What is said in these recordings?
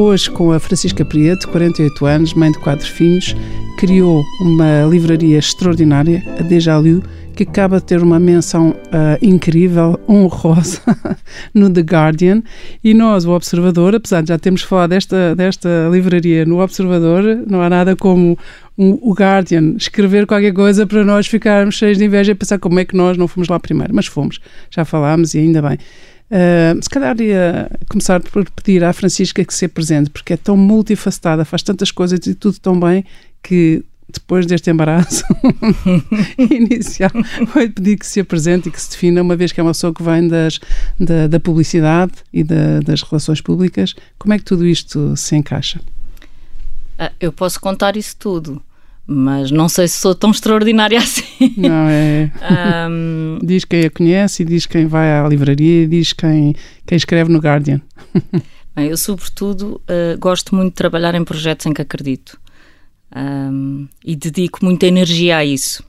Hoje, com a Francisca Prieto, 48 anos, mãe de quatro filhos, criou uma livraria extraordinária, a Deja Lu, que acaba de ter uma menção uh, incrível, honrosa, no The Guardian. E nós, o Observador, apesar de já termos falado desta, desta livraria no Observador, não há nada como um, o Guardian escrever qualquer coisa para nós ficarmos cheios de inveja e pensar como é que nós não fomos lá primeiro. Mas fomos, já falámos e ainda bem. Uh, se calhar ia começar por pedir à Francisca que se apresente, porque é tão multifacetada, faz tantas coisas e tudo tão bem que depois deste embaraço inicial, vou pedir que se apresente e que se defina, uma vez que é uma pessoa que vem das, da, da publicidade e da, das relações públicas. Como é que tudo isto se encaixa? Ah, eu posso contar isso tudo mas não sei se sou tão extraordinária assim. Não, é. um... Diz quem a conhece diz quem vai à livraria diz quem, quem escreve no Guardian. Eu, sobretudo, uh, gosto muito de trabalhar em projetos em que acredito um, e dedico muita energia a isso.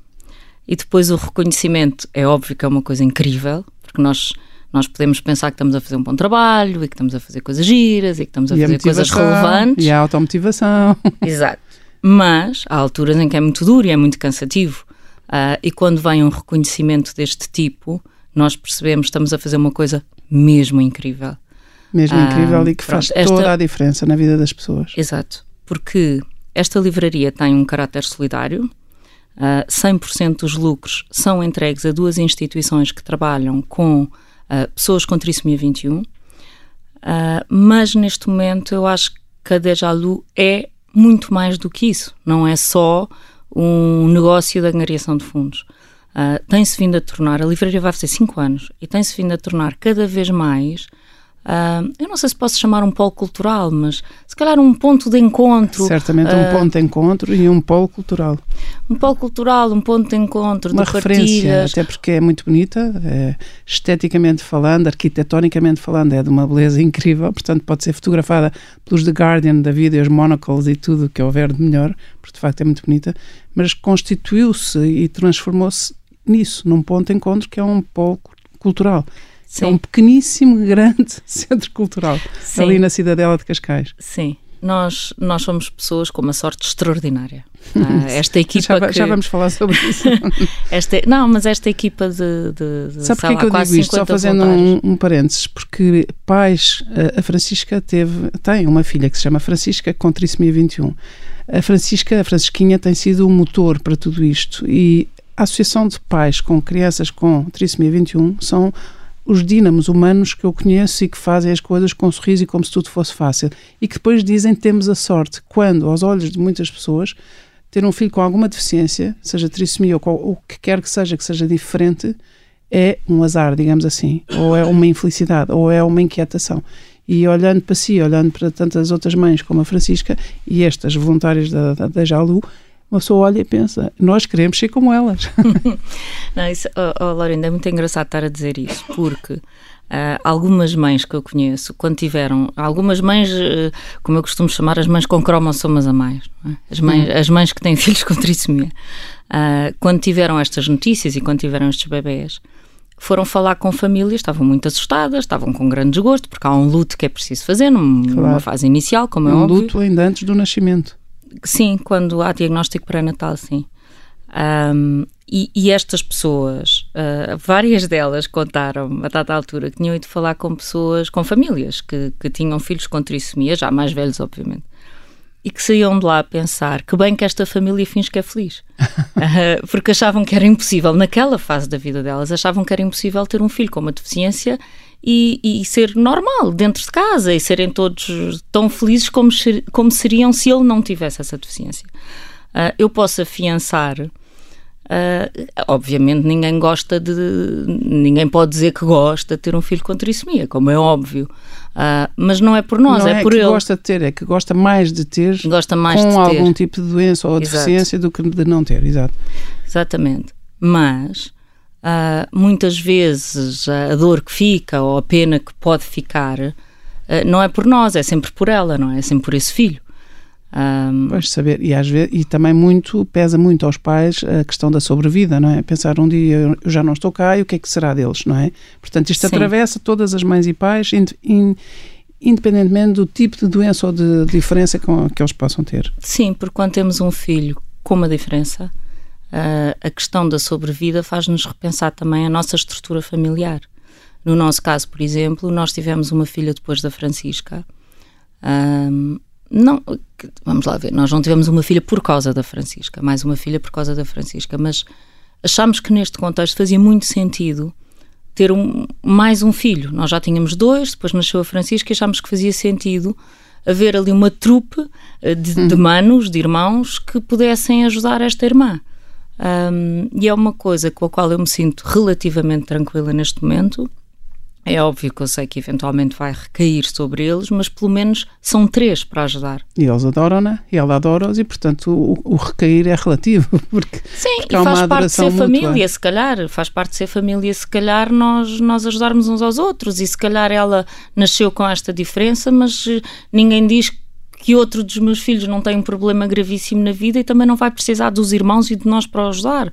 E depois o reconhecimento é óbvio que é uma coisa incrível, porque nós nós podemos pensar que estamos a fazer um bom trabalho e que estamos a fazer coisas giras e que estamos a e fazer a coisas relevantes. E a automotivação. Exato. Mas há alturas em que é muito duro e é muito cansativo. Uh, e quando vem um reconhecimento deste tipo, nós percebemos que estamos a fazer uma coisa mesmo incrível. Mesmo uh, incrível e que pronto, faz esta... toda a diferença na vida das pessoas. Exato. Porque esta livraria tem um caráter solidário, uh, ah, 100% dos lucros são entregues a duas instituições que trabalham com uh, pessoas com trissomia 21, uh, mas neste momento eu acho que a Dejalu é muito mais do que isso. Não é só um negócio da angariação de fundos. Uh, tem-se vindo a tornar, a livraria vai fazer 5 anos, e tem-se vindo a tornar cada vez mais Uh, eu não sei se posso chamar um polo cultural, mas se calhar um ponto de encontro. Certamente um uh, ponto de encontro e um polo cultural. Um polo cultural, um ponto de encontro, Uma de referência, partilhas. até porque é muito bonita, é, esteticamente falando, arquitetonicamente falando, é de uma beleza incrível, portanto pode ser fotografada pelos The Guardian da vida, os monocles e tudo que houver de melhor, porque de facto é muito bonita, mas constituiu-se e transformou-se nisso, num ponto de encontro que é um polo cultural. Sim. É um pequeníssimo, grande centro cultural Sim. ali na Cidadela de Cascais. Sim. Nós, nós somos pessoas com uma sorte extraordinária. Ah, esta equipa já, que... já, vamos falar sobre isso. esta, não, mas esta equipa de. de, de Sabe porquê que eu digo isto? Só fazendo um, um, parênteses, porque pais, a Francisca teve, tem uma filha que se chama Francisca com trissomia 21. A Francisca, a Francisquinha, tem sido o motor para tudo isto e a Associação de Pais com Crianças com Trissomia 21 são os dínamos humanos que eu conheço e que fazem as coisas com um sorriso e como se tudo fosse fácil. E que depois dizem temos a sorte, quando, aos olhos de muitas pessoas, ter um filho com alguma deficiência, seja trissomia ou o que quer que seja que seja diferente, é um azar, digamos assim, ou é uma infelicidade, ou é uma inquietação. E olhando para si, olhando para tantas outras mães como a Francisca e estas voluntárias da, da, da Jalu, uma pessoa olha e pensa, nós queremos ser como elas. Não, isso, oh, oh, Laurinda, é muito engraçado estar a dizer isso, porque uh, algumas mães que eu conheço, quando tiveram, algumas mães, uh, como eu costumo chamar, as mães com cromossomas a mais, é? as, mães, hum. as mães que têm filhos com trissomia, uh, quando tiveram estas notícias e quando tiveram estes bebés, foram falar com famílias, estavam muito assustadas, estavam com grande desgosto, porque há um luto que é preciso fazer numa claro. fase inicial, como é um óbvio. Um luto ainda antes do nascimento. Sim, quando há diagnóstico pré-natal, sim. Um, e, e, estas pessoas, uh, várias delas contaram a dada altura que tinham ido falar com pessoas, com famílias que, que tinham filhos com trissomia, já mais velhos, obviamente, e que saíam de lá a pensar que bem que esta família finge que é feliz. uh, porque achavam que era impossível, naquela fase da vida delas, achavam que era impossível ter um filho com uma deficiência e, e, ser normal dentro de casa e serem todos tão felizes como, como seriam se ele não tivesse essa deficiência. Uh, eu posso afiançar Uh, obviamente ninguém gosta de. ninguém pode dizer que gosta de ter um filho com trissomia, como é óbvio. Uh, mas não é por nós, não é, é por que ele. gosta de ter, é que gosta mais de ter gosta mais com de ter. algum tipo de doença ou Exato. deficiência do que de não ter, exato. Exatamente. Mas uh, muitas vezes a dor que fica ou a pena que pode ficar uh, não é por nós, é sempre por ela, não é? É sempre por esse filho. Um, Pois saber, e às vezes, e também muito, pesa muito aos pais a questão da sobrevida, não é? Pensar um dia eu, já não estou cá e o que é que será deles, não é? Portanto, isto Sim. atravessa todas as mães e pais, in, in, independentemente do tipo de doença ou de diferença com, que eles possam ter. sim, porque quando temos um filho com uma diferença, uh, a questão da sobrevida faz-nos repensar também a nossa estrutura familiar. No nosso caso, por exemplo, nós tivemos uma filha depois da Francisca. Um, não, vamos lá ver, nós não tivemos uma filha por causa da Francisca, mais uma filha por causa da Francisca, mas achámos que neste contexto fazia muito sentido ter um, mais um filho. Nós já tínhamos dois, depois nasceu a Francisca e achámos que fazia sentido haver ali uma trupe eh, de, de manos, de irmãos, que pudessem ajudar esta irmã. Um, e é uma coisa com a qual eu me sinto relativamente tranquila neste momento. É óbvio que eu sei que eventualmente vai recair sobre eles, mas pelo menos são três para ajudar. E eles adoram-na, e ela adora-os, e portanto o, o recair é relativo, porque Sim, Porque e faz parte de ser família, se calhar, faz parte de ser família, se calhar nós, nós ajudarmos uns aos outros, e se calhar ela nasceu com esta diferença, mas ninguém diz que outro dos meus filhos não tem um problema gravíssimo na vida e também não vai precisar dos irmãos e de nós para o ajudar.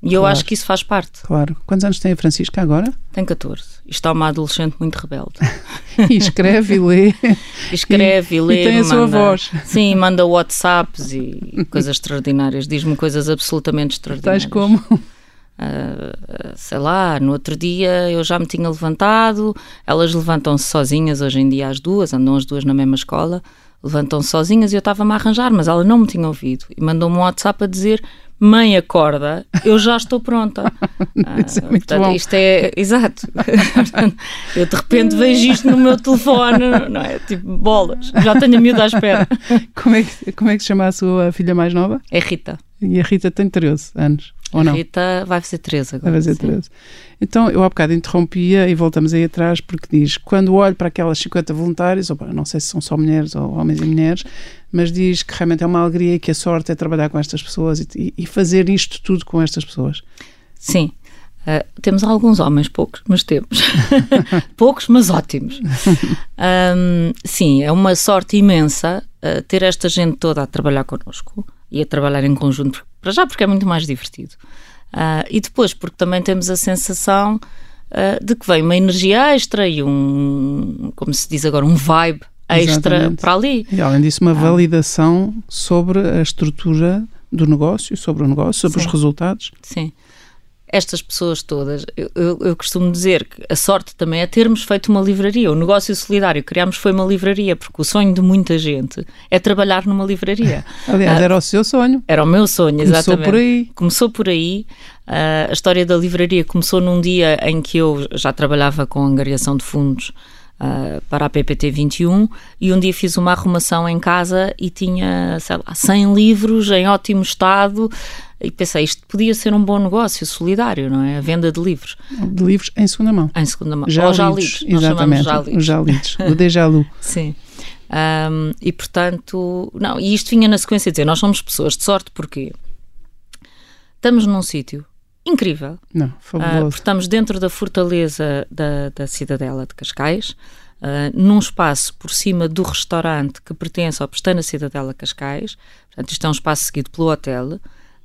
E eu Claro. acho que isso faz parte. claro. Quantos anos tem a Francisca agora? Tem 14. Isto é uma adolescente muito rebelde. E escreve e lê. Escreve e, E- lê. e tem a sua voz. Sim, manda WhatsApps e coisas extraordinárias. Diz-me coisas absolutamente extraordinárias. Tais como. Uh, sei lá, no outro dia eu já me tinha levantado, elas levantam-se sozinhas hoje em dia as duas, andam as duas na mesma escola, levantam-se sozinhas e eu estava-me a arranjar, mas ela não me tinha ouvido e mandou-me um WhatsApp a dizer mãe acorda, eu já estou pronta. Ah, Isso é muito portanto, bom. isto é, exato. eu de repente vejo isto no meu telefone, não é? Tipo, bolas, já tenho a miúda à espera. Como é, que, como é que se chama a sua filha mais nova? É Rita. E a Rita tem 13 anos, ou não? Rita vai ser 13 agora. Ser sim. 13. Então, eu há bocado interrompia e voltamos aí atrás porque diz: quando olho para aquelas 50 voluntários, opa, não sei se são só mulheres ou homens e mulheres, mas diz que realmente é uma alegria e que a sorte é trabalhar com estas pessoas e, e fazer isto tudo com estas pessoas. Sim. Uh, temos alguns homens, poucos, mas temos. poucos, mas ótimos. Um, sim, é uma sorte imensa uh, ter esta gente toda a trabalhar connosco e a trabalhar em conjunto, para já porque é muito mais divertido. Uh, e depois porque também temos a sensação uh, de que vem uma energia extra e um, como se diz agora, um vibe extra Exatamente. para ali. E além disso, uma validação sobre a estrutura do negócio, sobre o negócio, sobre Sim. os resultados. Sim. Estas pessoas todas, eu, eu, eu costumo dizer que a sorte também é termos feito uma livraria. O negócio solidário que criámos foi uma livraria, porque o sonho de muita gente é trabalhar numa livraria. Aliás, Ah, era o seu sonho. Era o meu sonho, Começou exatamente. por aí. Começou por aí. Ah, a história da livraria começou num dia em que eu já trabalhava com angariação de fundos ah, para a PPT 21 e um dia fiz uma arrumação em casa e tinha, sei lá, 100 livros em ótimo estado e pensei, isto podia ser um bom negócio solidário, não é? A venda de livros De livros em segunda mão. em segunda mão. Já Ou já lidos. lidos. Exatamente. já os lidos. Já lidos. O déjà vu. Sim. Ahm, e portanto, não, e isto vinha na sequência de dizer: nós somos pessoas de sorte porque estamos num sítio incrível, Não, ah, fabuloso. porque estamos dentro da fortaleza da, da Cidadela de Cascais, ah, num espaço por cima do restaurante que pertence ao Pestana Cidadela Cascais, portanto, isto é um espaço seguido pelo hotel.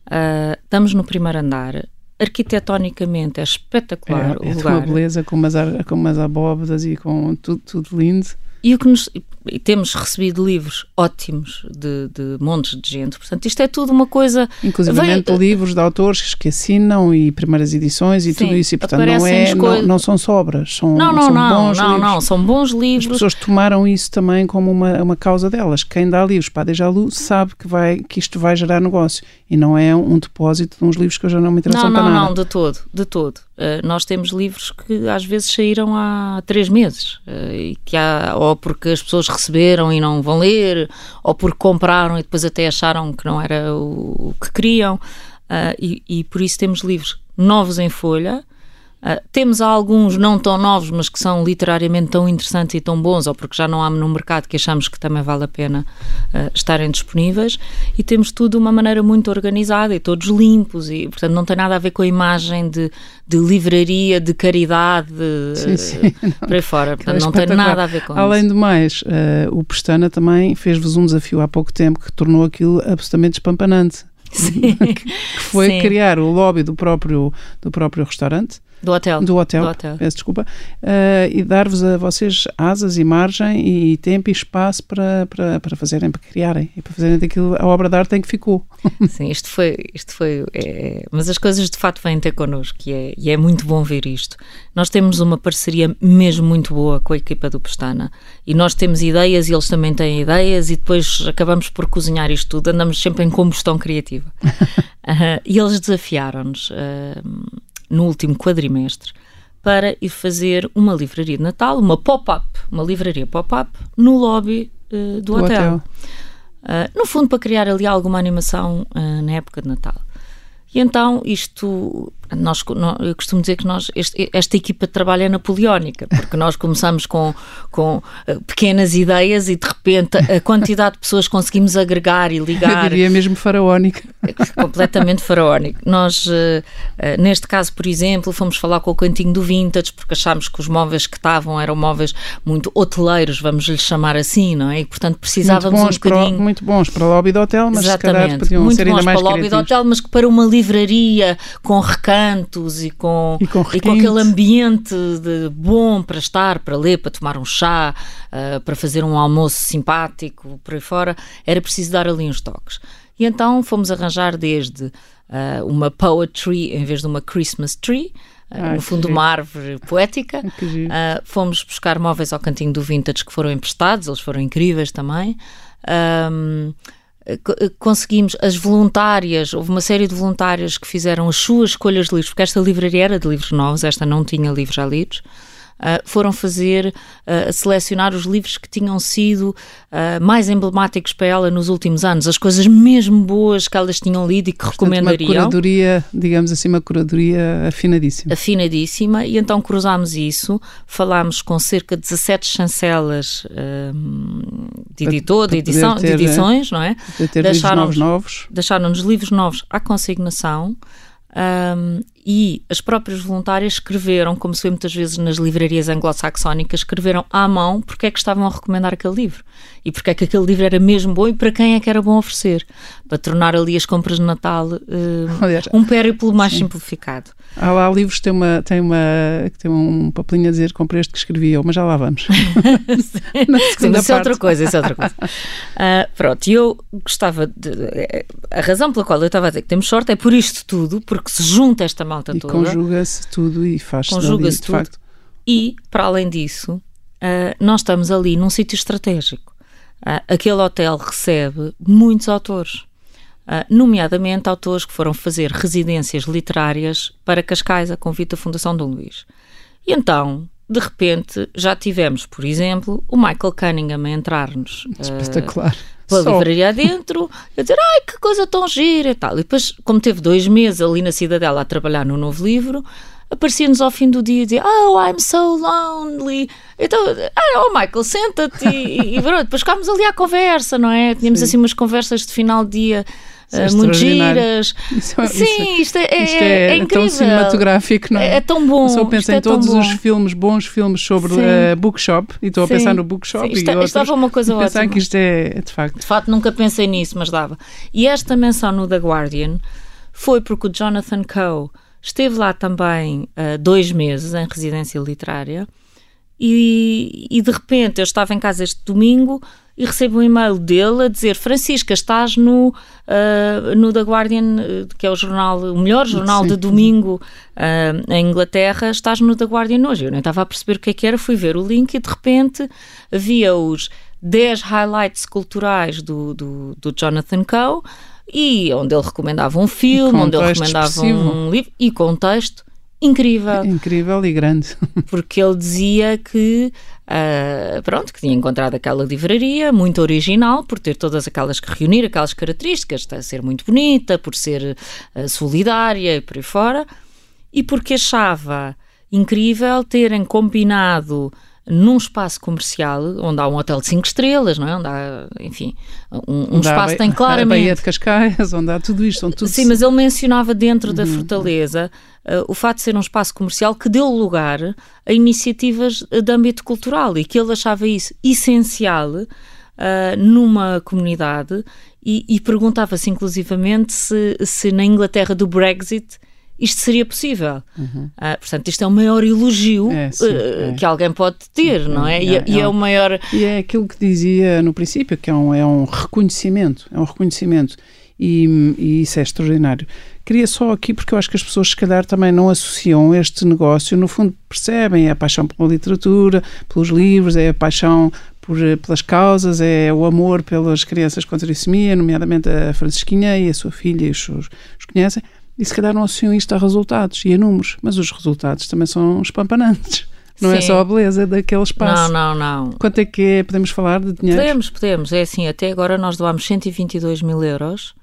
Ah, estamos no primeiro andar, arquitetonicamente é espetacular é, o é de lugar. uma beleza com umas, com umas abóbadas e com tudo, tudo lindo. E, o que nos, e temos recebido livros ótimos de, de montes de gente. Portanto, isto é tudo uma coisa. Inclusive Vem- livros de autores que assinam e primeiras edições e Sim, tudo isso. E portanto não, é, não, não são sobras, são, Não, não, são não, bons não, livros. não. São bons As livros. pessoas tomaram isso também como uma, uma causa delas. Quem dá livros para a Deja Lu sabe que, vai, que isto vai gerar negócio e não é um depósito de uns livros que já não me interessam Não, para não, nada. não, de todo, de todo. Uh, nós temos livros que às vezes saíram há três meses, uh, e que há, ou porque as pessoas receberam e não vão ler, ou porque compraram e depois até acharam que não era o, o que queriam. uh, e, e por isso temos livros novos em folha, Uh, temos alguns não tão novos, mas que são literariamente tão interessantes e tão bons, ou porque já não há no mercado que achamos que também vale a pena uh, estarem disponíveis. E temos tudo de uma maneira muito organizada e todos limpos, e portanto não tem nada a ver com a imagem de, de livraria, de caridade, sim, sim. Uh, por aí fora. Portanto, não tem nada a ver com Além isso. do mais, o Pestana também fez-vos um desafio há pouco tempo que tornou aquilo absolutamente espampanante. Sim. que foi Sim. criar o lobby do próprio, do próprio restaurante do hotel. Do hotel, do hotel. peço desculpa. Uh, e dar-vos a vocês asas e margem e tempo e espaço para, para, para fazerem, para criarem e para fazerem daquilo a obra de arte em que ficou. Sim, isto foi. Isto foi é, mas as coisas de facto vêm ter connosco e é, e é muito bom ver isto. Nós temos uma parceria mesmo muito boa com a equipa do Pestana e nós temos ideias e eles também têm ideias e depois acabamos por cozinhar isto tudo, andamos sempre em combustão criativa. uh, e eles desafiaram-nos. Uh, no último quadrimestre para ir fazer uma livraria de Natal, uma pop-up, uma livraria pop-up no lobby uh, do, do, hotel. hotel. Uh, no fundo, para criar ali alguma animação uh, na época de Natal. E então isto nós, eu costumo dizer que nós, este, esta equipa de trabalho é napoleónica, porque nós começamos com, com uh, pequenas ideias e de repente a quantidade de pessoas conseguimos agregar e ligar. Eu diria mesmo faraónica. Completamente faraónico. Nós, uh, uh, neste caso, por exemplo, fomos falar com o cantinho do Vintage, porque achámos que os móveis que estavam eram móveis muito hoteleiros, vamos lhes chamar assim, não é? E portanto precisávamos muito bons um bocadinho. Para, muito bons para o lobby do hotel, mas Exatamente. se calhar podiam muito ser ainda mais para o lobby do hotel, mas que para uma livraria com recanto cantos e com, e com, e com aquele ambiente de bom para estar, para ler, para tomar um chá, uh, para fazer um almoço simpático, por aí fora, era preciso dar ali uns toques. E então fomos arranjar desde uh, uma poetry em vez de uma Christmas tree, uh, no fundo uma árvore poética. Uh, fomos buscar móveis ao cantinho do Vintage que foram emprestados, eles foram incríveis também. Um, conseguimos, as voluntárias, houve uma série de voluntárias que fizeram as suas escolhas de livros, porque esta livraria era de livros novos, esta não tinha livros já lidos, foram fazer, uh, selecionar os livros que tinham sido uh, mais emblemáticos para ela nos últimos anos, as coisas mesmo boas que elas tinham lido e que Portanto, recomendariam. Uma curadoria, digamos assim, uma curadoria afinadíssima. Afinadíssima, e então cruzámos isso, falámos com cerca de 17 chancelas de editor, de, edição, ter, de edições, não é? Deixaram-nos novos. Deixaram-nos livros novos à consignação. Um, e as próprias voluntárias escreveram, como se vê muitas vezes nas livrarias anglo-saxónicas, escreveram à mão porque é que estavam a recomendar aquele livro e porque é que aquele livro era mesmo bom e para quem é que era bom oferecer, para tornar ali as compras de Natal uh, Aliás, um périplo mais sim. simplificado. Há lá livros que tem, uma, tem, uma, tem um papelinho a dizer comprei este que escrevi eu, mas já lá vamos. sim, isso é outra coisa, isso é outra coisa. Uh, pronto, e eu gostava de. A razão pela qual eu estava a dizer que temos sorte é por isto tudo, porque se junta esta malta e toda. Conjuga-se tudo e faz-se Conjuga-se tudo. Facto. E, para além disso, uh, nós estamos ali num sítio estratégico. Uh, aquele hotel recebe muitos autores. Uh, nomeadamente autores que foram fazer residências literárias para Cascais, a convite da Fundação Dom Luís. E então, de repente, já tivemos, por exemplo, o Michael Cunningham a entrar-nos. Espetacular. Uh, pela livraria adentro, a dizer, ai, que coisa tão gira e tal. E depois, como teve dois meses ali na Cidadela a trabalhar no novo livro, aparecia-nos ao fim do dia e dizia, oh, I'm so lonely. Então, ah, oh, Michael, senta-te e, e, depois ficámos ali à conversa, não é? Tínhamos Sim. assim umas conversas de final de dia é muito giras. Isso, é- Sim, é- isto é, isto é, é tão cinematográfico, não é? É, tão bom. Eu penso em todos os filmes, bons filmes sobre uh, bookshop, e estou a pensar no bookshop Sim, isto, e outros, estava uma coisa pensar ótima. que isto é, de facto. De facto, nunca pensei nisso, mas dava. E esta menção no The Guardian foi porque o Jonathan Coe esteve lá também uh, dois meses em residência literária e, e de repente eu estava em casa este domingo e recebo um e-mail dele a dizer Francisca, estás no, uh, no The Guardian, que é o jornal, o melhor jornal Sim. de domingo uh, em Inglaterra, estás no The Guardian hoje. Eu nem estava a perceber o que é que era, fui ver o link e de repente havia os 10 highlights culturais do, do, do Jonathan Coe e onde ele recomendava um filme, onde ele recomendava expressivo. um livro e contexto incrível. Incrível e grande. Porque ele dizia que, uh, pronto, que tinha encontrado aquela livraria muito original, por ter todas aquelas que reunir aquelas características, de ser muito bonita, por ser uh, solidária e por aí fora, e porque achava incrível terem combinado num espaço comercial onde há um hotel de 5 estrelas, não é? Onde há, enfim, um, um espaço tem claramente. A Baía de Cascais, onde há tudo isto. Tudo... Sim, mas ele mencionava dentro uhum. da Fortaleza uh, o fato de ser um espaço comercial que deu lugar a iniciativas de âmbito cultural e que ele achava isso essencial uh, numa comunidade e, e perguntava-se inclusivamente se, se na Inglaterra do Brexit isto seria possível. Uhum. Uh, portanto, isto é o maior elogio é, sim, uh, é. que alguém pode ter, não é? é, é e, é, o maior. E é aquilo que dizia no princípio, que é um, é um reconhecimento, é um reconhecimento. E, e, isso é extraordinário. Queria só aqui, porque eu acho que as pessoas, se calhar, também não associam este negócio, no fundo, percebem é a paixão pela literatura, pelos livros, é a paixão por, pelas causas, é o amor pelas crianças com trissomia, nomeadamente a Francisquinha e a sua filha, e os, os conhecem e se calhar não associam isto a resultados e a números, mas os resultados também são espampanantes. Não é Sim. é só a beleza daquele espaço. Não, não, não. Quanto é que é? Podemos falar de dinheiro? Podemos, podemos. É assim, até agora nós doámos 122 mil euros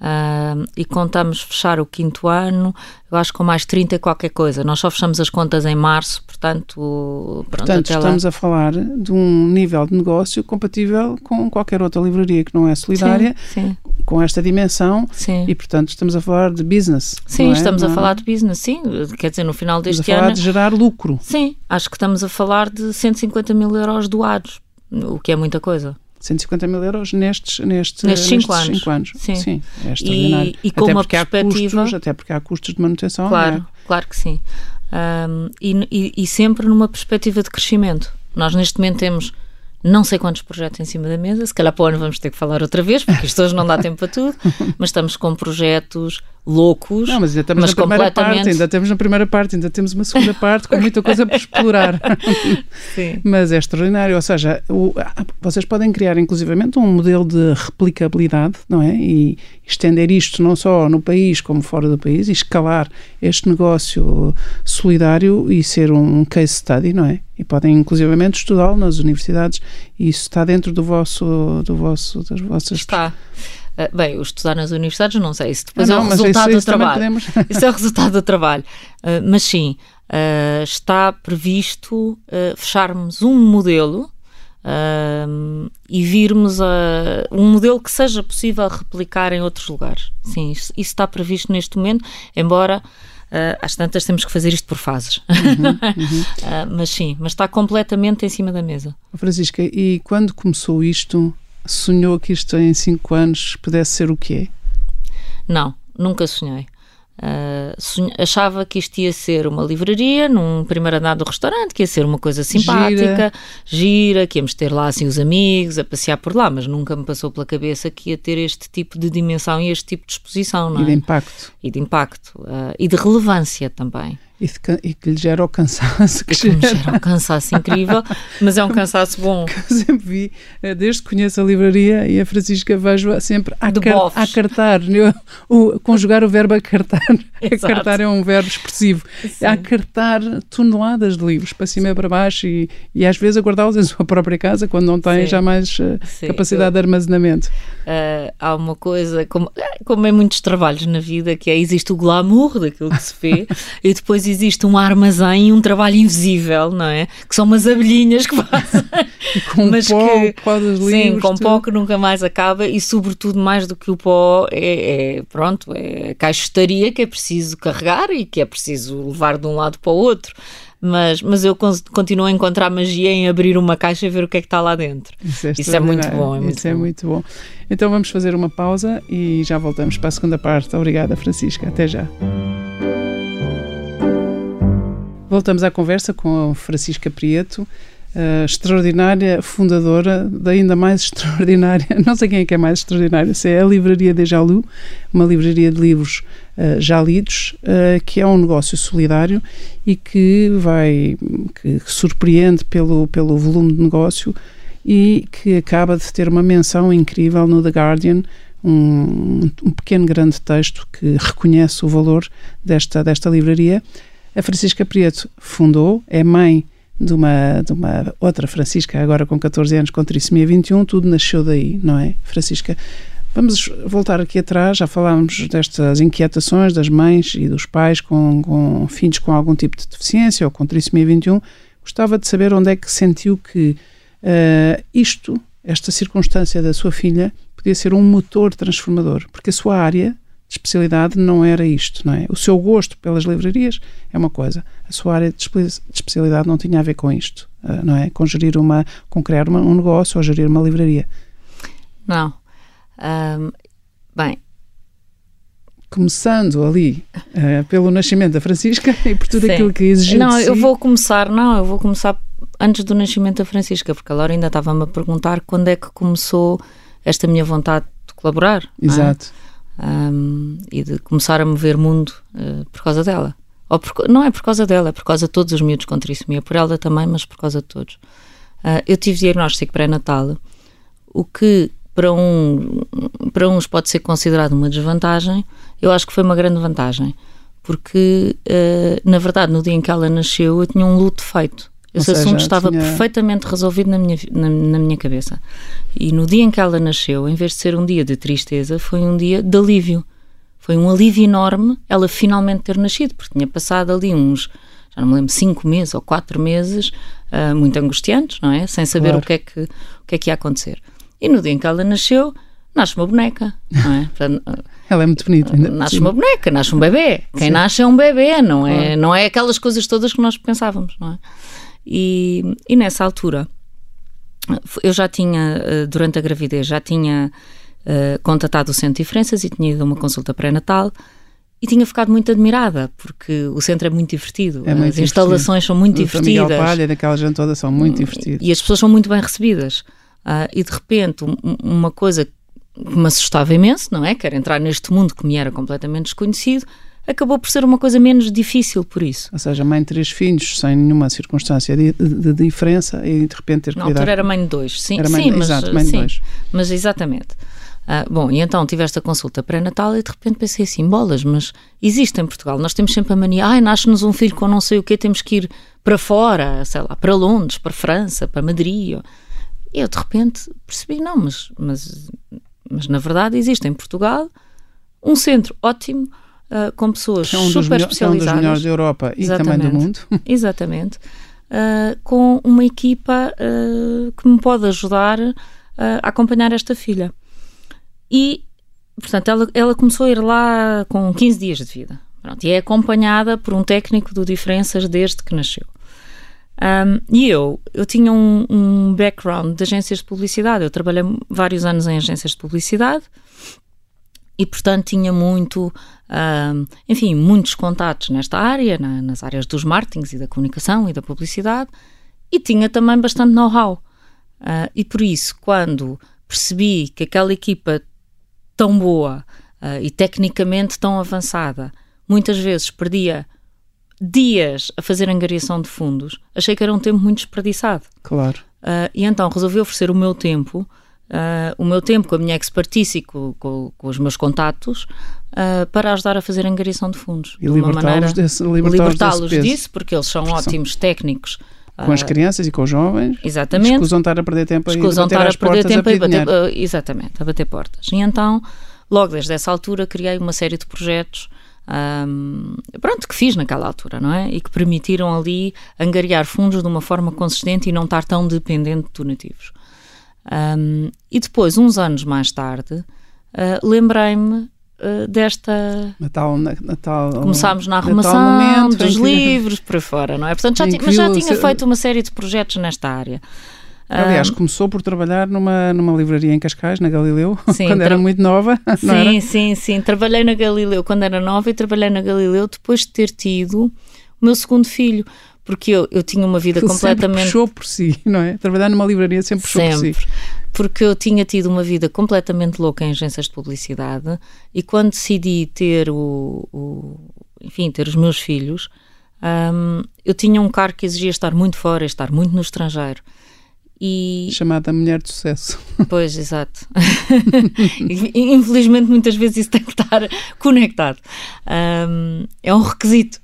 Uh, e contamos fechar o quinto ano, eu acho com mais 30 qualquer coisa. Nós só fechamos as contas em março, portanto. Pronto, portanto, estamos lá. a falar de um nível de negócio compatível com qualquer outra livraria que não é solidária, sim, sim. Com esta dimensão, sim. e portanto estamos a falar de business. Sim, é? estamos não a falar de business, sim. Quer dizer, no final deste estamos a falar de gerar lucro. Sim, acho que estamos a falar de 150 mil euros doados, o que é muita coisa. 150 mil euros nestes, nestes, nestes 5 anos. Cinco anos. Sim. sim, é extraordinário. E, e com até uma perspectiva... Custos, até porque há custos de manutenção. Claro, é? claro que sim. Um, e, e, e sempre numa perspectiva de crescimento. Nós neste momento temos não sei quantos projetos em cima da mesa, se calhar para o ano vamos ter que falar outra vez, porque isto hoje não dá tempo para tudo, mas estamos com projetos loucos. Não, mas ainda estamos mas na primeira parte, ainda temos na primeira parte, ainda temos uma segunda parte com muita coisa para explorar. Sim. Mas é extraordinário, ou seja, o, vocês podem criar inclusivamente um modelo de replicabilidade, não é? E estender isto não só no país como fora do país e escalar este negócio solidário e ser um case study, não é? E podem inclusivamente estudá-lo nas universidades e isso está dentro do vosso, do vosso das vossas está ah, bem, o estudar nas universidades, não sei, isso depois ah, não, é o resultado isso, isso do trabalho. Isso é o resultado do trabalho. Uh, mas sim, uh, está previsto fecharmos um modelo e virmos um modelo que seja possível replicar em outros lugares. Sim, isso, isso está previsto neste momento, embora. Uh, às tantas temos que fazer isto por fases. Uhum, uhum. uh, mas sim, mas está completamente em cima da mesa. Francisca, e quando começou isto, sonhou que isto em 5 anos pudesse ser o que é? Não, nunca sonhei. Uh, achava que isto ia ser uma livraria num primeiro andar do restaurante, que ia ser uma coisa simpática, gira. gira, que íamos ter lá assim os amigos a passear por lá, mas nunca me passou pela cabeça que ia ter este tipo de dimensão e este tipo de exposição, não é? E de impacto. E de impacto. Uh, e de relevância também. E, e, que lhe gera o cansaço que, que gera. gera um cansaço incrível, mas é um cansaço bom. Que eu sempre vi, eh, desde que conheço a livraria e a Francisca vejo sempre a, car a cartar, o, conjugar o verbo acartar. acartar é um verbo expressivo. Sim. A acartar toneladas de livros para cima e para baixo e, e às vezes a guardá-los em sua própria casa quando não Sim. já mais uh, capacidade eu, de armazenamento. Uh, há uma coisa, como, como em muitos trabalhos na vida, que é existe o glamour daquilo que se vê e depois existe um armazém e um trabalho invisível, não é? Que são umas abelhinhas que fazem. com mas pó, que, pó dos sim, livros. com pó que nunca mais acaba e, sobretudo, mais do que o pó, é, é pronto, é caixotaria que é preciso carregar e que é preciso levar de um lado para o outro mas, mas eu continuo a encontrar magia em abrir uma caixa e ver o que é que está lá dentro. Isso é, Isso é muito bom. É muito Isso é bom. é muito bom. Então vamos fazer uma pausa e já voltamos para a segunda parte. Obrigada, Francisca. Até já. Voltamos à conversa com a Francisca Prieto, extraordinária fundadora da ainda mais extraordinária, não sei quem é que é mais extraordinária, se é a Livraria de Jalu, uma livraria de livros uh, já lidos, uh, que é um negócio solidário e que vai, que surpreende pelo, pelo volume de negócio e que acaba de ter uma menção incrível no The Guardian, um, um pequeno grande texto que reconhece o valor desta, desta livraria A Francisca Prieto fundou, é mãe de uma, de uma outra Francisca, agora com 14 anos, com trissomia 21, tudo nasceu daí, não é, Francisca? Vamos voltar aqui atrás, já falámos destas inquietações das mães e dos pais com, com filhos com algum tipo de deficiência ou com trissomia 21. Gostava de saber onde é que sentiu que uh, isto, esta circunstância da sua filha, podia ser um motor transformador, porque a sua área de especialidade não era isto, não é? O seu gosto pelas livrarias é uma coisa, a sua área de especialidade não tinha a ver com isto, uh, não é? Com gerir uma, com criar uma, um negócio ou gerir uma livraria. Não, um, bem. Começando ali uh, pelo nascimento da Francisca e por tudo Sim. aquilo que exigiu. Não, si. eu vou começar, não, eu vou começar antes do nascimento da Francisca, porque a Laura ainda estava-me a perguntar quando é que começou esta minha vontade de colaborar. É? Exato. É? Um, e de começar a mover mundo uh, por causa dela. Por, não é por causa dela, é por causa de todos os miúdos com trissomia, por ela também, mas por causa de todos. Uh, eu tive diagnóstico pré-natal, o que para, um, para uns pode ser considerado uma desvantagem, eu acho que foi uma grande vantagem, porque uh, na verdade no dia em que ela nasceu eu tinha um luto feito. Esse seja, assunto estava tinha... perfeitamente resolvido na minha, na, na, minha cabeça. E no dia em que ela nasceu, em vez de ser um dia de tristeza, foi um dia de alívio. Foi um alívio enorme ela finalmente ter nascido, porque tinha passado ali uns, já não me lembro, cinco meses ou quatro meses, uh, muito angustiantes, não é? Sem saber claro. o, que é que, o que é que ia acontecer. E no dia em que ela nasceu, nasce uma boneca, não é? ela é muito bonita. Ainda nasce uma boneca, nasce um bebê. Quem Sim. nasce é um bebê, não é, não é aquelas coisas todas que nós pensávamos, não é? E, e nessa altura, eu já tinha, eh, durante a gravidez, já tinha uh, contatado o Centro de Diferenças e tinha ido a uma consulta pré-natal e tinha ficado muito admirada, porque o centro é muito divertido, é muito as instalações são muito divertidas. Miguel Palha, daquela gente toda são muito divertidas. E as pessoas são muito bem recebidas. Uh, e de repente, um, uma coisa que me assustava imenso, não é? Quero entrar neste mundo que me era completamente desconhecido, acabou por ser uma coisa menos difícil por isso. Ou seja, mãe de três filhos sem nenhuma circunstância de, de, de diferença e de repente ter que Na altura era mãe de dois, sim, era mãe, sim, mas, exato, mãe de sim, dois. mas exatamente. Uh, bom, e então tive esta consulta pré-natal e de repente pensei assim, bolas, mas existe em Portugal, nós temos sempre a mania, ai, nasce-nos um filho com não sei o quê, temos que ir para fora, sei lá, para Londres, para França, para Madrid... E eu de repente percebi, não, mas, mas, mas na verdade existe em Portugal um centro ótimo uh, com pessoas é um super especializadas. É um dos melhores da Europa e também do mundo. Exatamente. Uh, com uma equipa uh, que me pode ajudar a acompanhar esta filha. E, portanto, ela, ela começou a ir lá com 15 dias de vida. Pronto, e é acompanhada por um técnico do Diferenças desde que nasceu. Um, e eu, eu tinha um, um, background de agências de publicidade. Eu trabalhei vários anos em agências de publicidade e, portanto, tinha muito, um, enfim, muitos contatos nesta área, na, nas áreas dos marketings e da comunicação e da publicidade, e tinha também bastante know-how. Uh, e por isso, quando percebi que aquela equipa tão boa uh, e tecnicamente tão avançada muitas vezes perdia dias a fazer angariação de fundos, achei que era um tempo muito desperdiçado. Claro. Uh, e então resolvi oferecer o meu tempo, uh, o meu tempo com a minha expertise e com, com, com os meus contatos, uh, para ajudar a fazer angariação de fundos. E libertá-los desse, libertá disso, porque eles são ótimos técnicos. Com as crianças e com os jovens. Exatamente. Escusam estar a perder tempo escusam estar a perder tempo a, a bater, Exatamente, a bater portas. E então, logo desde essa altura, criei uma série de projetos um, pronto, que fiz naquela altura, não é? E que permitiram ali angariar fundos de uma forma consistente e não estar tão dependente de donativos. Um, e depois, uns anos mais tarde, uh, lembrei-me uh, desta. Natal, Natal, Começámos na arrumação dos livros, por fora, não é? Portanto, já, tinha, mas já tinha feito uma série de projetos nesta área. Aliás, começou por trabalhar numa, numa livraria em Cascais, na Galileu, sim, quando era muito nova. Sim, sim, sim. Trabalhei na Galileu quando era nova e trabalhei na Galileu depois de ter tido o meu segundo filho. Porque eu, eu tinha uma vida Ele completamente. Sempre puxou por si, não é? Trabalhar numa livraria sempre puxou sempre. por si. Porque eu tinha tido uma vida completamente louca em agências de publicidade e quando decidi ter o, o enfim, ter os meus filhos, um, eu tinha um cargo que exigia estar muito fora, estar muito no estrangeiro. E... Chamada mulher de sucesso. Pois, exato. Infelizmente, muitas vezes isso tem que estar conectado. Um, é um requisito.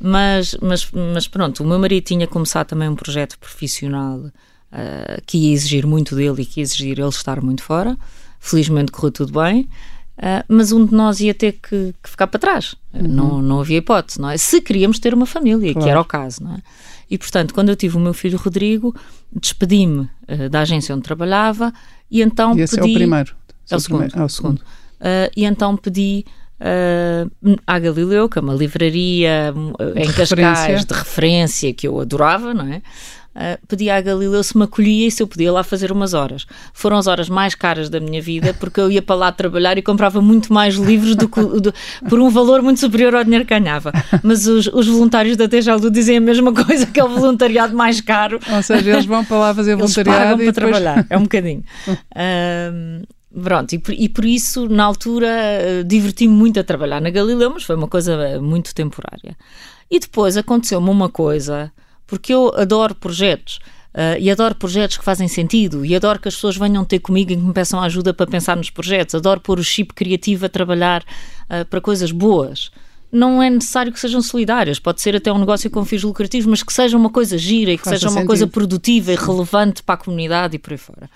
Mas, mas, mas pronto, o meu marido tinha começado também um projeto profissional uh, que ia exigir muito dele e que ia exigir ele estar muito fora. Felizmente correu tudo bem. Uh, mas um de nós ia ter que, que ficar para trás. Uhum. Não, não havia hipótese, não é? Se queríamos ter uma família, claro. que era o caso, não é? E, portanto, quando eu tive o meu filho Rodrigo, despedi-me uh, da agência onde trabalhava e então e esse pedi... é o primeiro? É o segundo. É o segundo. Uh, e então pedi uh, à Galileu, que é uma livraria de em Cascais de referência que eu adorava, não é? Uh, pedi à Galileu se me acolhia e se eu podia lá fazer umas horas. Foram as horas mais caras da minha vida porque eu ia para lá trabalhar e comprava muito mais livros do que, do, por um valor muito superior ao dinheiro que ganhava. Mas os, os voluntários da Tejaldo dizem a mesma coisa que é o voluntariado mais caro. Ou seja, eles vão para lá fazer voluntariado eles pagam e para depois... trabalhar. É um bocadinho. Uh, Pronto, e por, e por, isso, na altura, uh, diverti-me muito a trabalhar na Galileu, mas foi uma coisa muito temporária. E depois aconteceu-me uma coisa porque eu adoro projetos. Uh, e adoro projetos que fazem sentido e adoro que as pessoas venham ter comigo e que me peçam ajuda para pensar nos projetos. Adoro pôr o chip criativo a trabalhar uh, para coisas boas. Não é necessário que sejam solidárias, pode ser até um negócio com fins lucrativos, mas que seja uma coisa gira e que Faz seja uma sentido. coisa produtiva e relevante para a comunidade e por aí fora.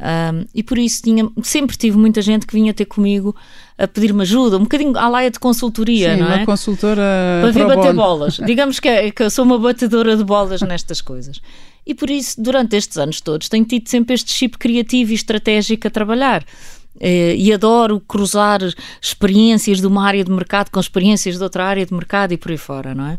Um, e por isso tinha, sempre tive muita gente que vinha ter comigo a pedir-me ajuda, um bocadinho à laia de consultoria, Sim, não é? uma consultora para vir bater bono. bolas. Digamos que, é, que eu sou uma batedora de bolas nestas coisas. E por isso, durante estes anos todos, tenho tido sempre este chip criativo e estratégico a trabalhar. Eh, e adoro cruzar experiências de uma área de mercado com experiências de outra área de mercado e por aí fora, não é?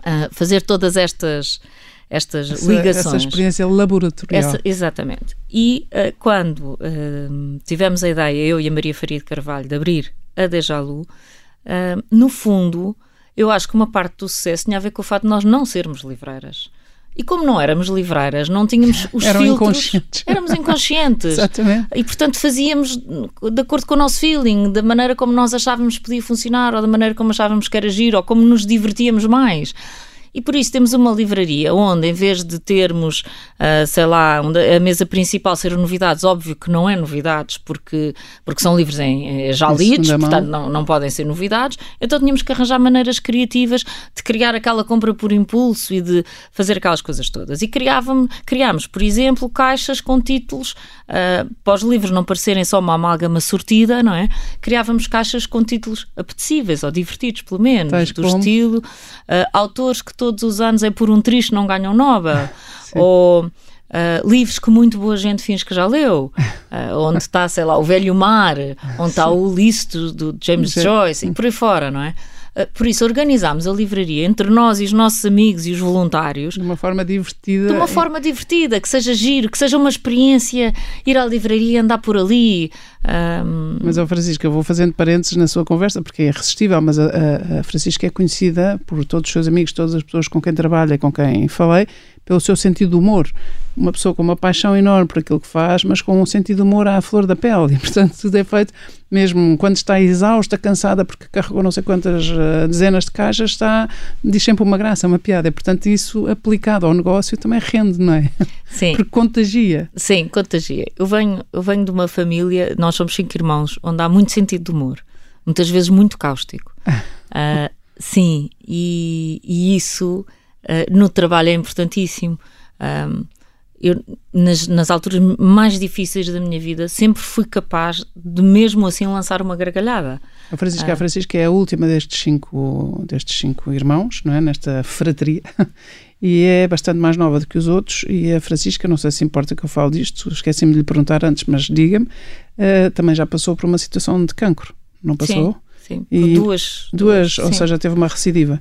Uh, fazer todas estas estas essa, ligações. Essa experiência laboratorial. Essa, exatamente. E uh, quando uh, tivemos a ideia, eu e a Maria Faria de Carvalho, de abrir a Dejalu, uh, no fundo, eu acho que uma parte do sucesso tinha a ver com o facto de nós não sermos livreiras. E como não éramos livreiras, não tínhamos os Eram filtros. Inconscientes. Éramos inconscientes. Exatamente. E portanto fazíamos de acordo com o nosso feeling, da maneira como nós achávamos que podia funcionar, ou da maneira como achávamos que era giro, ou como nos divertíamos mais. E por isso temos uma livraria onde, em vez de termos, uh, sei lá, a mesa principal ser novidades, óbvio que não é novidades, porque, porque são livros em, já lidos, portanto não, não podem ser novidades, então tínhamos que arranjar maneiras criativas de criar aquela compra por impulso e de fazer aquelas coisas todas. E criávamos, criámos, por exemplo, caixas com títulos, uh, para os livros não parecerem só uma amálgama sortida, não é? Criávamos caixas com títulos apetecíveis ou divertidos, pelo menos, Tais do como? estilo. Uh, autores que todos os anos é por um triste não ganham Nobel. Ou Uh, livros que muito boa gente finge que já leu, uh, onde está, sei lá, O Velho Mar, onde está o Ulisses do, do James Sim. Joyce e por aí fora, não é? Uh, por isso organizámos a livraria entre nós e os nossos amigos e os voluntários de uma forma divertida. De uma forma divertida, que seja giro, que seja uma experiência ir à livraria e andar por ali. Um... Mas, oh, Francisca, eu vou fazendo parênteses na sua conversa, porque é irresistível, mas a, a, a Francisca é conhecida por todos os seus amigos, todas as pessoas com quem trabalha e com quem falei, pelo seu sentido de humor. Uma pessoa com uma paixão enorme por aquilo que faz, mas com um sentido de humor à flor da pele. E, portanto, tudo é feito, mesmo quando está exausta, cansada, porque carregou não sei quantas uh, dezenas de caixas, está, diz sempre uma graça, uma piada. E, portanto, isso aplicado ao negócio também rende, não é? Sim. Porque contagia. Sim, contagia. Eu venho, eu venho de uma família, nós somos cinco irmãos, onde há muito sentido de humor. Muitas vezes muito cáustico. uh, sim, e, e isso uh, no trabalho é importantíssimo. Um, eu, nas, nas, alturas mais difíceis da minha vida, sempre fui capaz de, mesmo assim, lançar uma gargalhada. A Francisca, ah. a Francisca é a última destes cinco, destes cinco irmãos, não é? Nesta frateria. E é bastante mais nova do que os outros. E a Francisca, não sei se importa que eu fale disto, esqueci-me de lhe perguntar antes, mas diga-me, uh, também já passou por uma situação de cancro, não passou? Sim, sim. E duas. Duas, sim. ou seja, teve uma recidiva.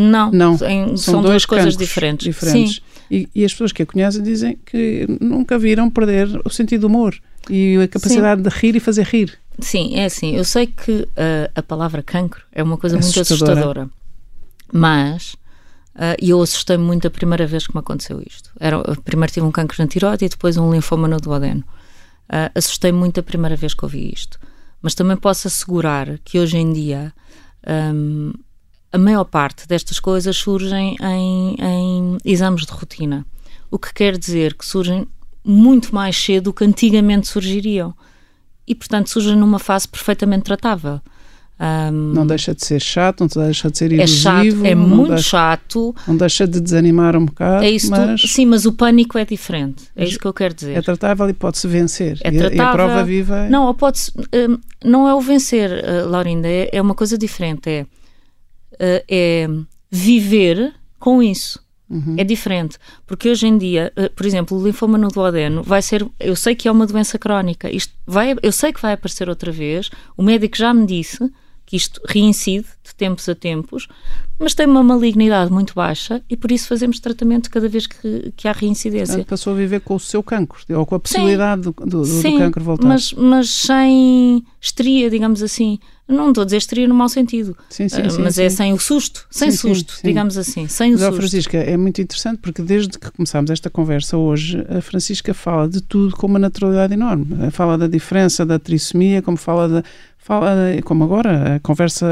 Não, não. Em, são, são duas coisas diferentes. diferentes. Sim. E, e, as pessoas que a conhecem dizem que nunca viram perder o sentido do humor e a capacidade Sim. de rir e fazer rir. Sim, é assim. Eu sei que uh, a palavra cancro é uma coisa muito assustadora, mas uh, eu assustei-me muito a primeira vez que me aconteceu isto. Era, primeiro tive um cancro na tiroide e depois um linfoma no duodeno. Uh, assustei-me muito a primeira vez que ouvi isto. Mas também posso assegurar que hoje em dia um, a maior parte destas coisas surgem em, em exames de rotina. O que quer dizer que surgem muito mais cedo do que antigamente surgiriam. E, portanto, surgem numa fase perfeitamente tratável. Um, não deixa de ser chato, não deixa de ser é chato, é muito deixa, chato. Não deixa de desanimar um bocado. É isso mas tu, sim, mas o pânico é diferente. É isso que eu quero dizer. É tratável e pode-se vencer. É e, a- e a tratável. prova viva é. Não, pode hum, não é o vencer, uh, Laurinda, é, é uma coisa diferente. É, uh, é viver com isso. Uhum. É diferente. Porque hoje em dia, uh, por exemplo, o linfoma no duodeno vai ser. Eu sei que é uma doença crónica. Isto vai, eu sei que vai aparecer outra vez. O médico já me disse que isto reincide de tempos a tempos, mas tem uma malignidade muito baixa e por isso fazemos tratamento cada vez que, que há reincidência. Portanto, passou a viver com o seu cancro, ou com a possibilidade do, do, do- do Sim, cancro voltar. Mas, mas sem estria, digamos assim. Não estou a dizer estria no mau sentido, sim, sim, sim, mas é sim. sem o susto, sem Sim, sim, susto, sim. digamos assim, sem o Mas, susto. Francisca, é muito interessante porque desde que começámos esta conversa hoje, a Francisca fala de tudo com uma naturalidade enorme. Fala da diferença da trissomia, como fala da. Fala, como agora, a conversa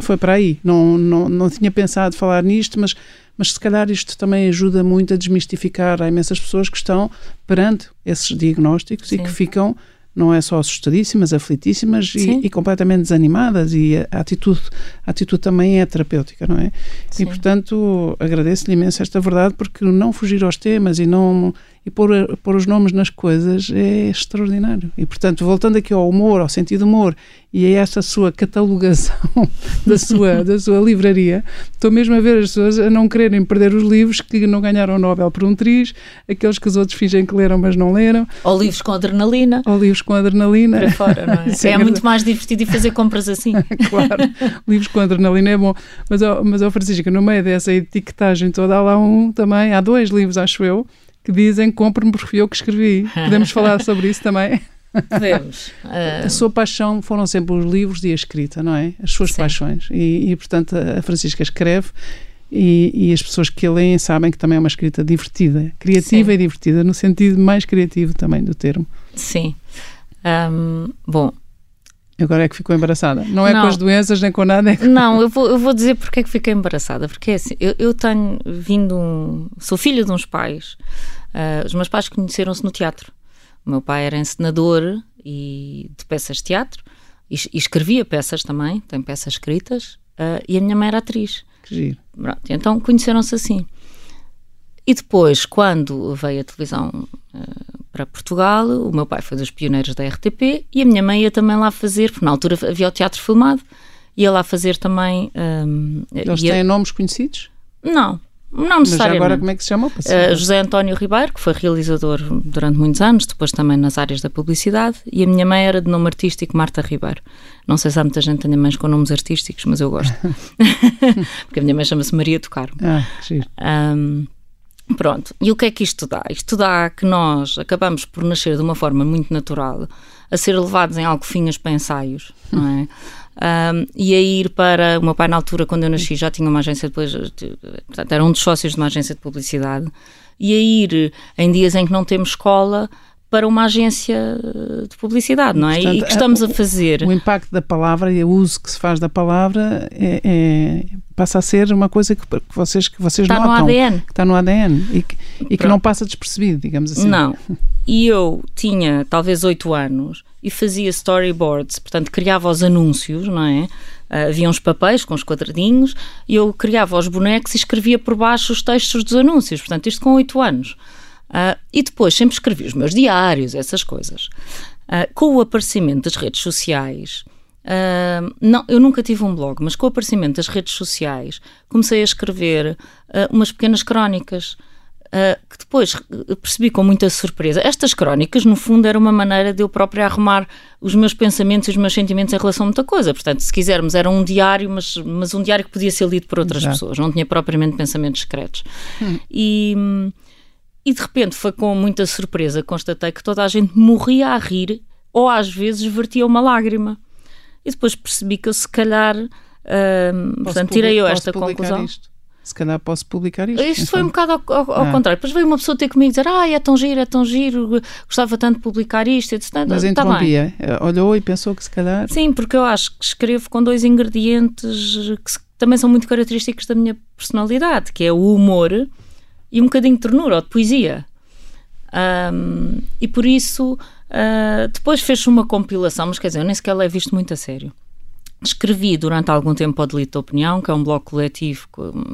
foi para aí. Não, não, não tinha pensado falar nisto, mas, mas se calhar isto também ajuda muito a desmistificar. Há imensas pessoas que estão perante esses diagnósticos e Sim. que ficam não é só assustadíssimas, aflitíssimas Sim. e, e completamente desanimadas e a atitude, a atitude também é terapêutica, não é? Sim. E portanto agradeço-lhe imenso esta verdade porque não fugir aos temas e não e pôr, pôr os nomes nas coisas é extraordinário. E portanto voltando aqui ao humor, ao sentido humor e a essa sua catalogação da sua da sua livraria, estou mesmo a ver as pessoas a não quererem perder os livros que não ganharam o Nobel por um triz, aqueles que os outros fingem que leram mas não leram, Ou livros com adrenalina, ou livros com adrenalina. para fora, não é? É é muito mais divertido ir fazer compras assim. claro, livros com adrenalina é bom. Mas, mas ó, Francisca, no meio dessa etiquetagem toda, há lá um também, há dois livros, acho eu, que dizem compre-me porque fui eu que escrevi. Podemos falar sobre isso também? Podemos. Ah, A sua paixão foram sempre os livros e a escrita, não é? As suas Sim. paixões. E, e, portanto, a Francisca escreve e, e as pessoas que a leem sabem que também é uma escrita divertida, criativa Sim. e divertida, no sentido mais criativo também do termo. sim. Ahm, bom, Agora é que ficou embaraçada. Não é Não. com as doenças nem com nada, é com... Não, eu vou, eu vou dizer porque é que fiquei embaraçada. Porque é assim, eu, eu tenho vindo. Um, sou filha de uns pais. ah, os meus pais conheceram-se no teatro. O meu pai era encenador e de peças de teatro e, e escrevia peças também, tem peças escritas. ah, e a minha mãe era atriz. Que giro. Pronto, então conheceram-se assim. E depois, quando veio a televisão eh, para Portugal, o meu pai foi dos pioneiros da RTP e a minha mãe ia também lá fazer, porque na altura havia o teatro filmado, ia lá fazer também. ehm, Eles ia- têm nomes conhecidos? Não, não Mas necessariamente. agora como é que se chama? Eh, José António Ribeiro, que foi realizador durante muitos anos, depois também nas áreas da publicidade, e a minha mãe era de nome artístico Marta Ribeiro. Não sei se há muita gente que tenha mães com nomes artísticos, mas eu gosto. Porque a minha mãe chama-se Maria do Carmo. Ah, que giro. Ahm, pronto, e o que é que isto dá? Isto dá que nós acabamos por nascer de uma forma muito natural, a ser levados em alcofinhas para ensaios, não é? Ahm, e a ir para. O meu pai, na altura, quando eu nasci, já tinha uma agência depois, portanto, era um dos sócios de uma agência de publicidade, e a ir em dias em que não temos escola para uma agência de publicidade, não é? Portanto, e que estamos é- a fazer. O impacto da palavra e o uso que se faz da palavra é, é- passa a ser uma coisa que, que vocês, que vocês Está no notam. ADN. Que está no ADN e que, e que não passa despercebido, digamos assim. Não. E eu tinha talvez oito anos e fazia storyboards, portanto criava os anúncios, não é? Ah, havia uns papéis com os quadradinhos e eu criava os bonecos e escrevia por baixo os textos dos anúncios, portanto isto com oito anos. Ah, e depois sempre escrevi os meus diários, essas coisas. Ah, com o aparecimento das redes sociais, ah, não, eu nunca tive um blog, mas com o aparecimento das redes sociais comecei a escrever umas pequenas crónicas. Uh, que depois uh, percebi com muita surpresa. Estas crónicas, no fundo, era uma maneira de eu própria arrumar os meus pensamentos e os meus sentimentos em relação a muita coisa. Portanto, se quisermos, era um diário, mas, mas um diário que podia ser lido por outras Exato. pessoas, não tinha propriamente pensamentos secretos. Hum, e de repente foi com muita surpresa que constatei que toda a gente morria a rir ou às vezes vertia uma lágrima. E depois percebi que eu, se calhar, hum, portanto, tirei eu esta conclusão. Isto? Se calhar posso publicar isto. Isto foi um bocado ao, ao- ao Ah. contrário. Depois veio uma pessoa ter comigo dizer: Ah, é tão giro, é tão giro, gostava tanto de publicar isto. Eu disse: "Tá- Mas tá bem." interrompia. Eh, Olhou e pensou que se calhar. Sim, porque eu acho que escrevo com dois ingredientes que também são muito característicos da minha personalidade, que é o humor e um bocadinho de ternura ou de poesia. Ahm, e por isso, ah, depois fez-se uma compilação, mas quer dizer, eu nem sequer levo isto muito a sério. escrevi durante algum tempo o Delito da Opinião, que é um blog coletivo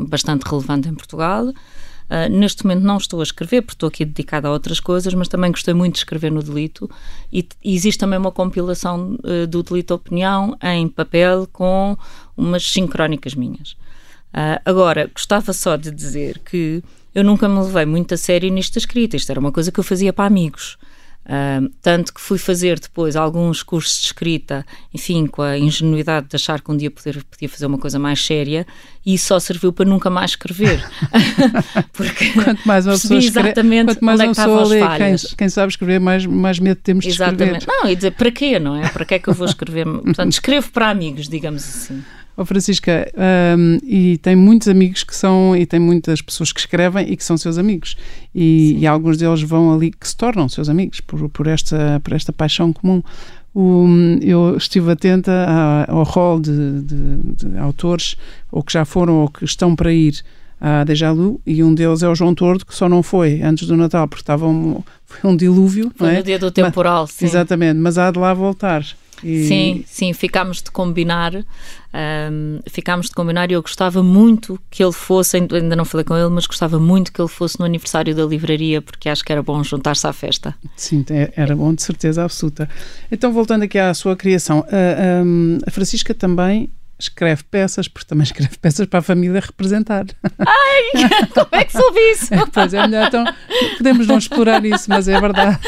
bastante relevante em Portugal. Uh, neste momento não estou a escrever, porque estou aqui dedicada a outras coisas, mas também gostei muito de escrever no Delito. E, e existe também uma compilação uh, do Delito da Opinião em papel com umas cinco crónicas minhas. Uh, agora, gostava só de dizer que eu nunca me levei muito a sério nisto da escrita. Isto era uma coisa que eu fazia para amigos. Uh, tanto que fui fazer depois alguns cursos de escrita, enfim, com a ingenuidade de achar que um dia poder, podia fazer uma coisa mais séria, e isso só serviu para nunca mais escrever. Porque quanto mais uma pessoa escreve, exatamente quanto mais uma pessoa lê, quem, quem, sabe escrever, mais, mais medo temos de exatamente. escrever. Não, e dizer, para quê, não é? Para que é que eu vou escrever? Portanto, escrevo para amigos, digamos assim. Oh, Francisca, um, e tem muitos amigos que são, e tem muitas pessoas que escrevem e que são seus amigos. E, e alguns deles vão ali, que se tornam seus amigos por, por, esta, por esta paixão comum. O, eu estive atenta ao rol de, de, de, autores, ou que já foram ou que estão para ir à Deja Lu, e um deles é o João Tordo, que só não foi antes do Natal, porque estava um, foi um dilúvio. Foi é? no dia do temporal, mas, sim. Exatamente, mas há de lá voltar. E... Sim, sim, ficámos de combinar, um, ficámos de combinar e eu gostava muito que ele fosse, ainda não falei com ele, mas gostava muito que ele fosse no aniversário da livraria, porque acho que era bom juntar-se à festa. Sim, era bom, de certeza absoluta. Então, voltando aqui à sua criação, a, a Francisca também escreve peças, porque também escreve peças para a família representar. Ai, como é que soube isso? É, pois é, melhor, então podemos não explorar isso, mas é verdade.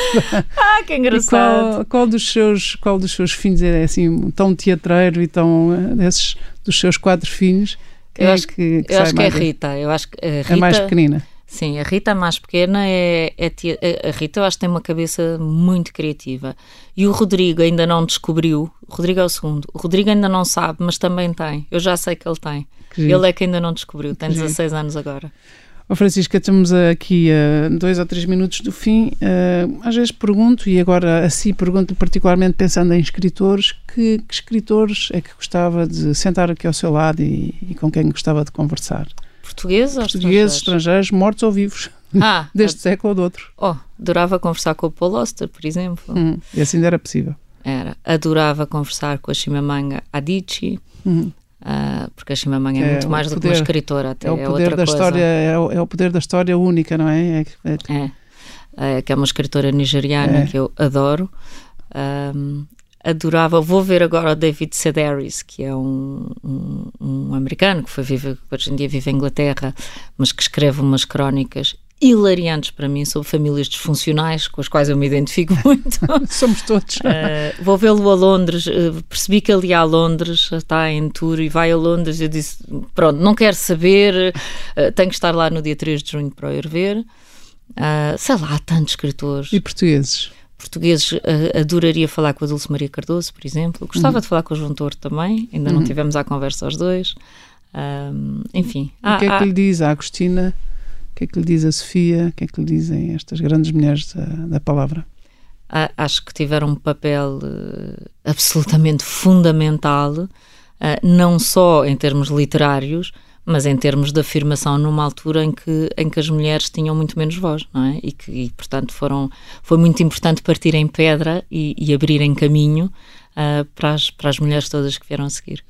Ah, que engraçado. Qual, qual, dos seus, qual dos seus filhos é assim tão teatreiro e tão desses dos seus quatro filhos? Eu acho, é que, que eu acho que é a Rita. Eu acho que a Rita, é mais pequenina. Sim, a Rita mais pequena é, é, a Rita eu acho que tem uma cabeça muito criativa e o Rodrigo ainda não descobriu o Rodrigo é o segundo o Rodrigo ainda não sabe, mas também tem eu já sei que ele tem que ele é que ainda não descobriu, tem 16 anos agora Oh, Francisca, estamos aqui a dois ou três minutos do fim. Uh, às vezes pergunto, e agora assim pergunto particularmente pensando em escritores, que, que, escritores é que gostava de sentar aqui ao seu lado e, e com quem gostava de conversar? Portugueses ou Portugueses, estrangeiros? mortos ou vivos? Ah, deste século ou do outro. Oh, adorava conversar com o Paul Oster, por exemplo. Hum, e assim ainda era possível. Era. Adorava conversar com a Chimamanga Adichie. Uhum. Uh, porque a Chimamanga é, é muito mais poder, do que uma escritora, até é o é poder da coisa. história, é o, é o, poder da história única, não é? É, é, é que é uma escritora nigeriana é. que eu adoro. Um, adorava. Vou ver agora o David Sedaris, que é um, um, um americano que foi vive, hoje em dia vive em Inglaterra, mas que escreve umas crónicas hilariantes para mim sobre famílias disfuncionais com as quais eu me identifico muito. Somos todos. Uh, vou vê-lo a Londres, uh, percebi que ele ia a Londres, está em tour e vai a Londres. Eu disse: Pronto, não quero saber, uh, tenho que estar lá no dia 3 de junho para o ir ver. sei lá, há tantos escritores. E portugueses? Portugueses uh, adoraria falar com a Dulce Maria Cardoso, por exemplo. Gostava uhum. de falar com o João Toro também, ainda uhum. não tivemos a conversa aos dois. Um, enfim. O que é que lhe diz a Agostina? O que é que lhe diz a Sofia? O que é que lhe dizem estas grandes mulheres da, da palavra? Acho que tiveram um papel uh, absolutamente fundamental, uh, não só em termos literários, mas em termos de afirmação numa altura em que, em que as mulheres tinham muito menos voz, não é? E que, e, portanto, foram, foi muito importante partir em pedra e, e abrirem caminho uh, para, as, para as mulheres todas que vieram a seguir.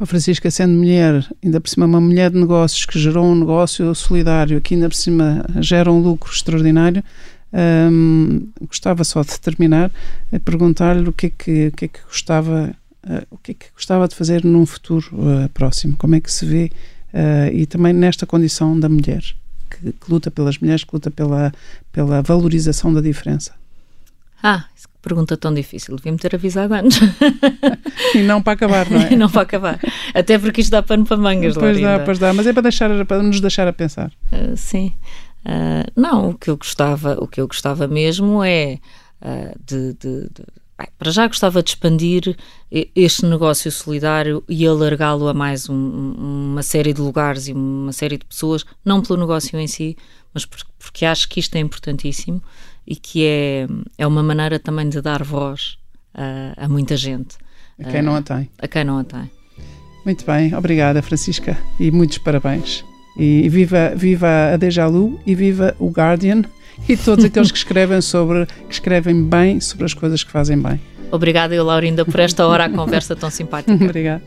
A Francisca, sendo mulher, ainda por cima uma mulher de negócios que gerou um negócio solidário, que ainda por cima gera um lucro extraordinário, um, gostava só de terminar a perguntar-lhe o que é que, o que, é que gostava uh, o que é que gostava de fazer num futuro uh, próximo, como é que se vê uh, e também nesta condição da mulher, que, que, luta pelas mulheres, que luta pela, pela valorização da diferença. Ah, pergunta tão difícil, devia-me ter avisado antes. e não para acabar, não é? e não para acabar. Até porque isto dá pano para mangas, Pois dá, pois dá, mas é para, deixar, para nos deixar a pensar. Uh, sim. Uh, não, o que eu gostava, o que eu gostava mesmo é uh, de, de, de Bem, para já gostava de expandir este negócio solidário e alargá-lo a mais um, uma série de lugares e uma série de pessoas, não pelo negócio em si, mas porque acho que isto é importantíssimo e que é, é uma maneira também de dar voz a, a muita gente. A quem não a tem. A quem não a tem. Muito bem, obrigada Francisca e muitos parabéns. E viva, viva a Deja Lu e viva o Guardian e todos aqueles que escrevem sobre que escrevem bem sobre as coisas que fazem bem. Obrigada, eu, Laurinda, por esta hora a conversa tão simpática. Obrigada.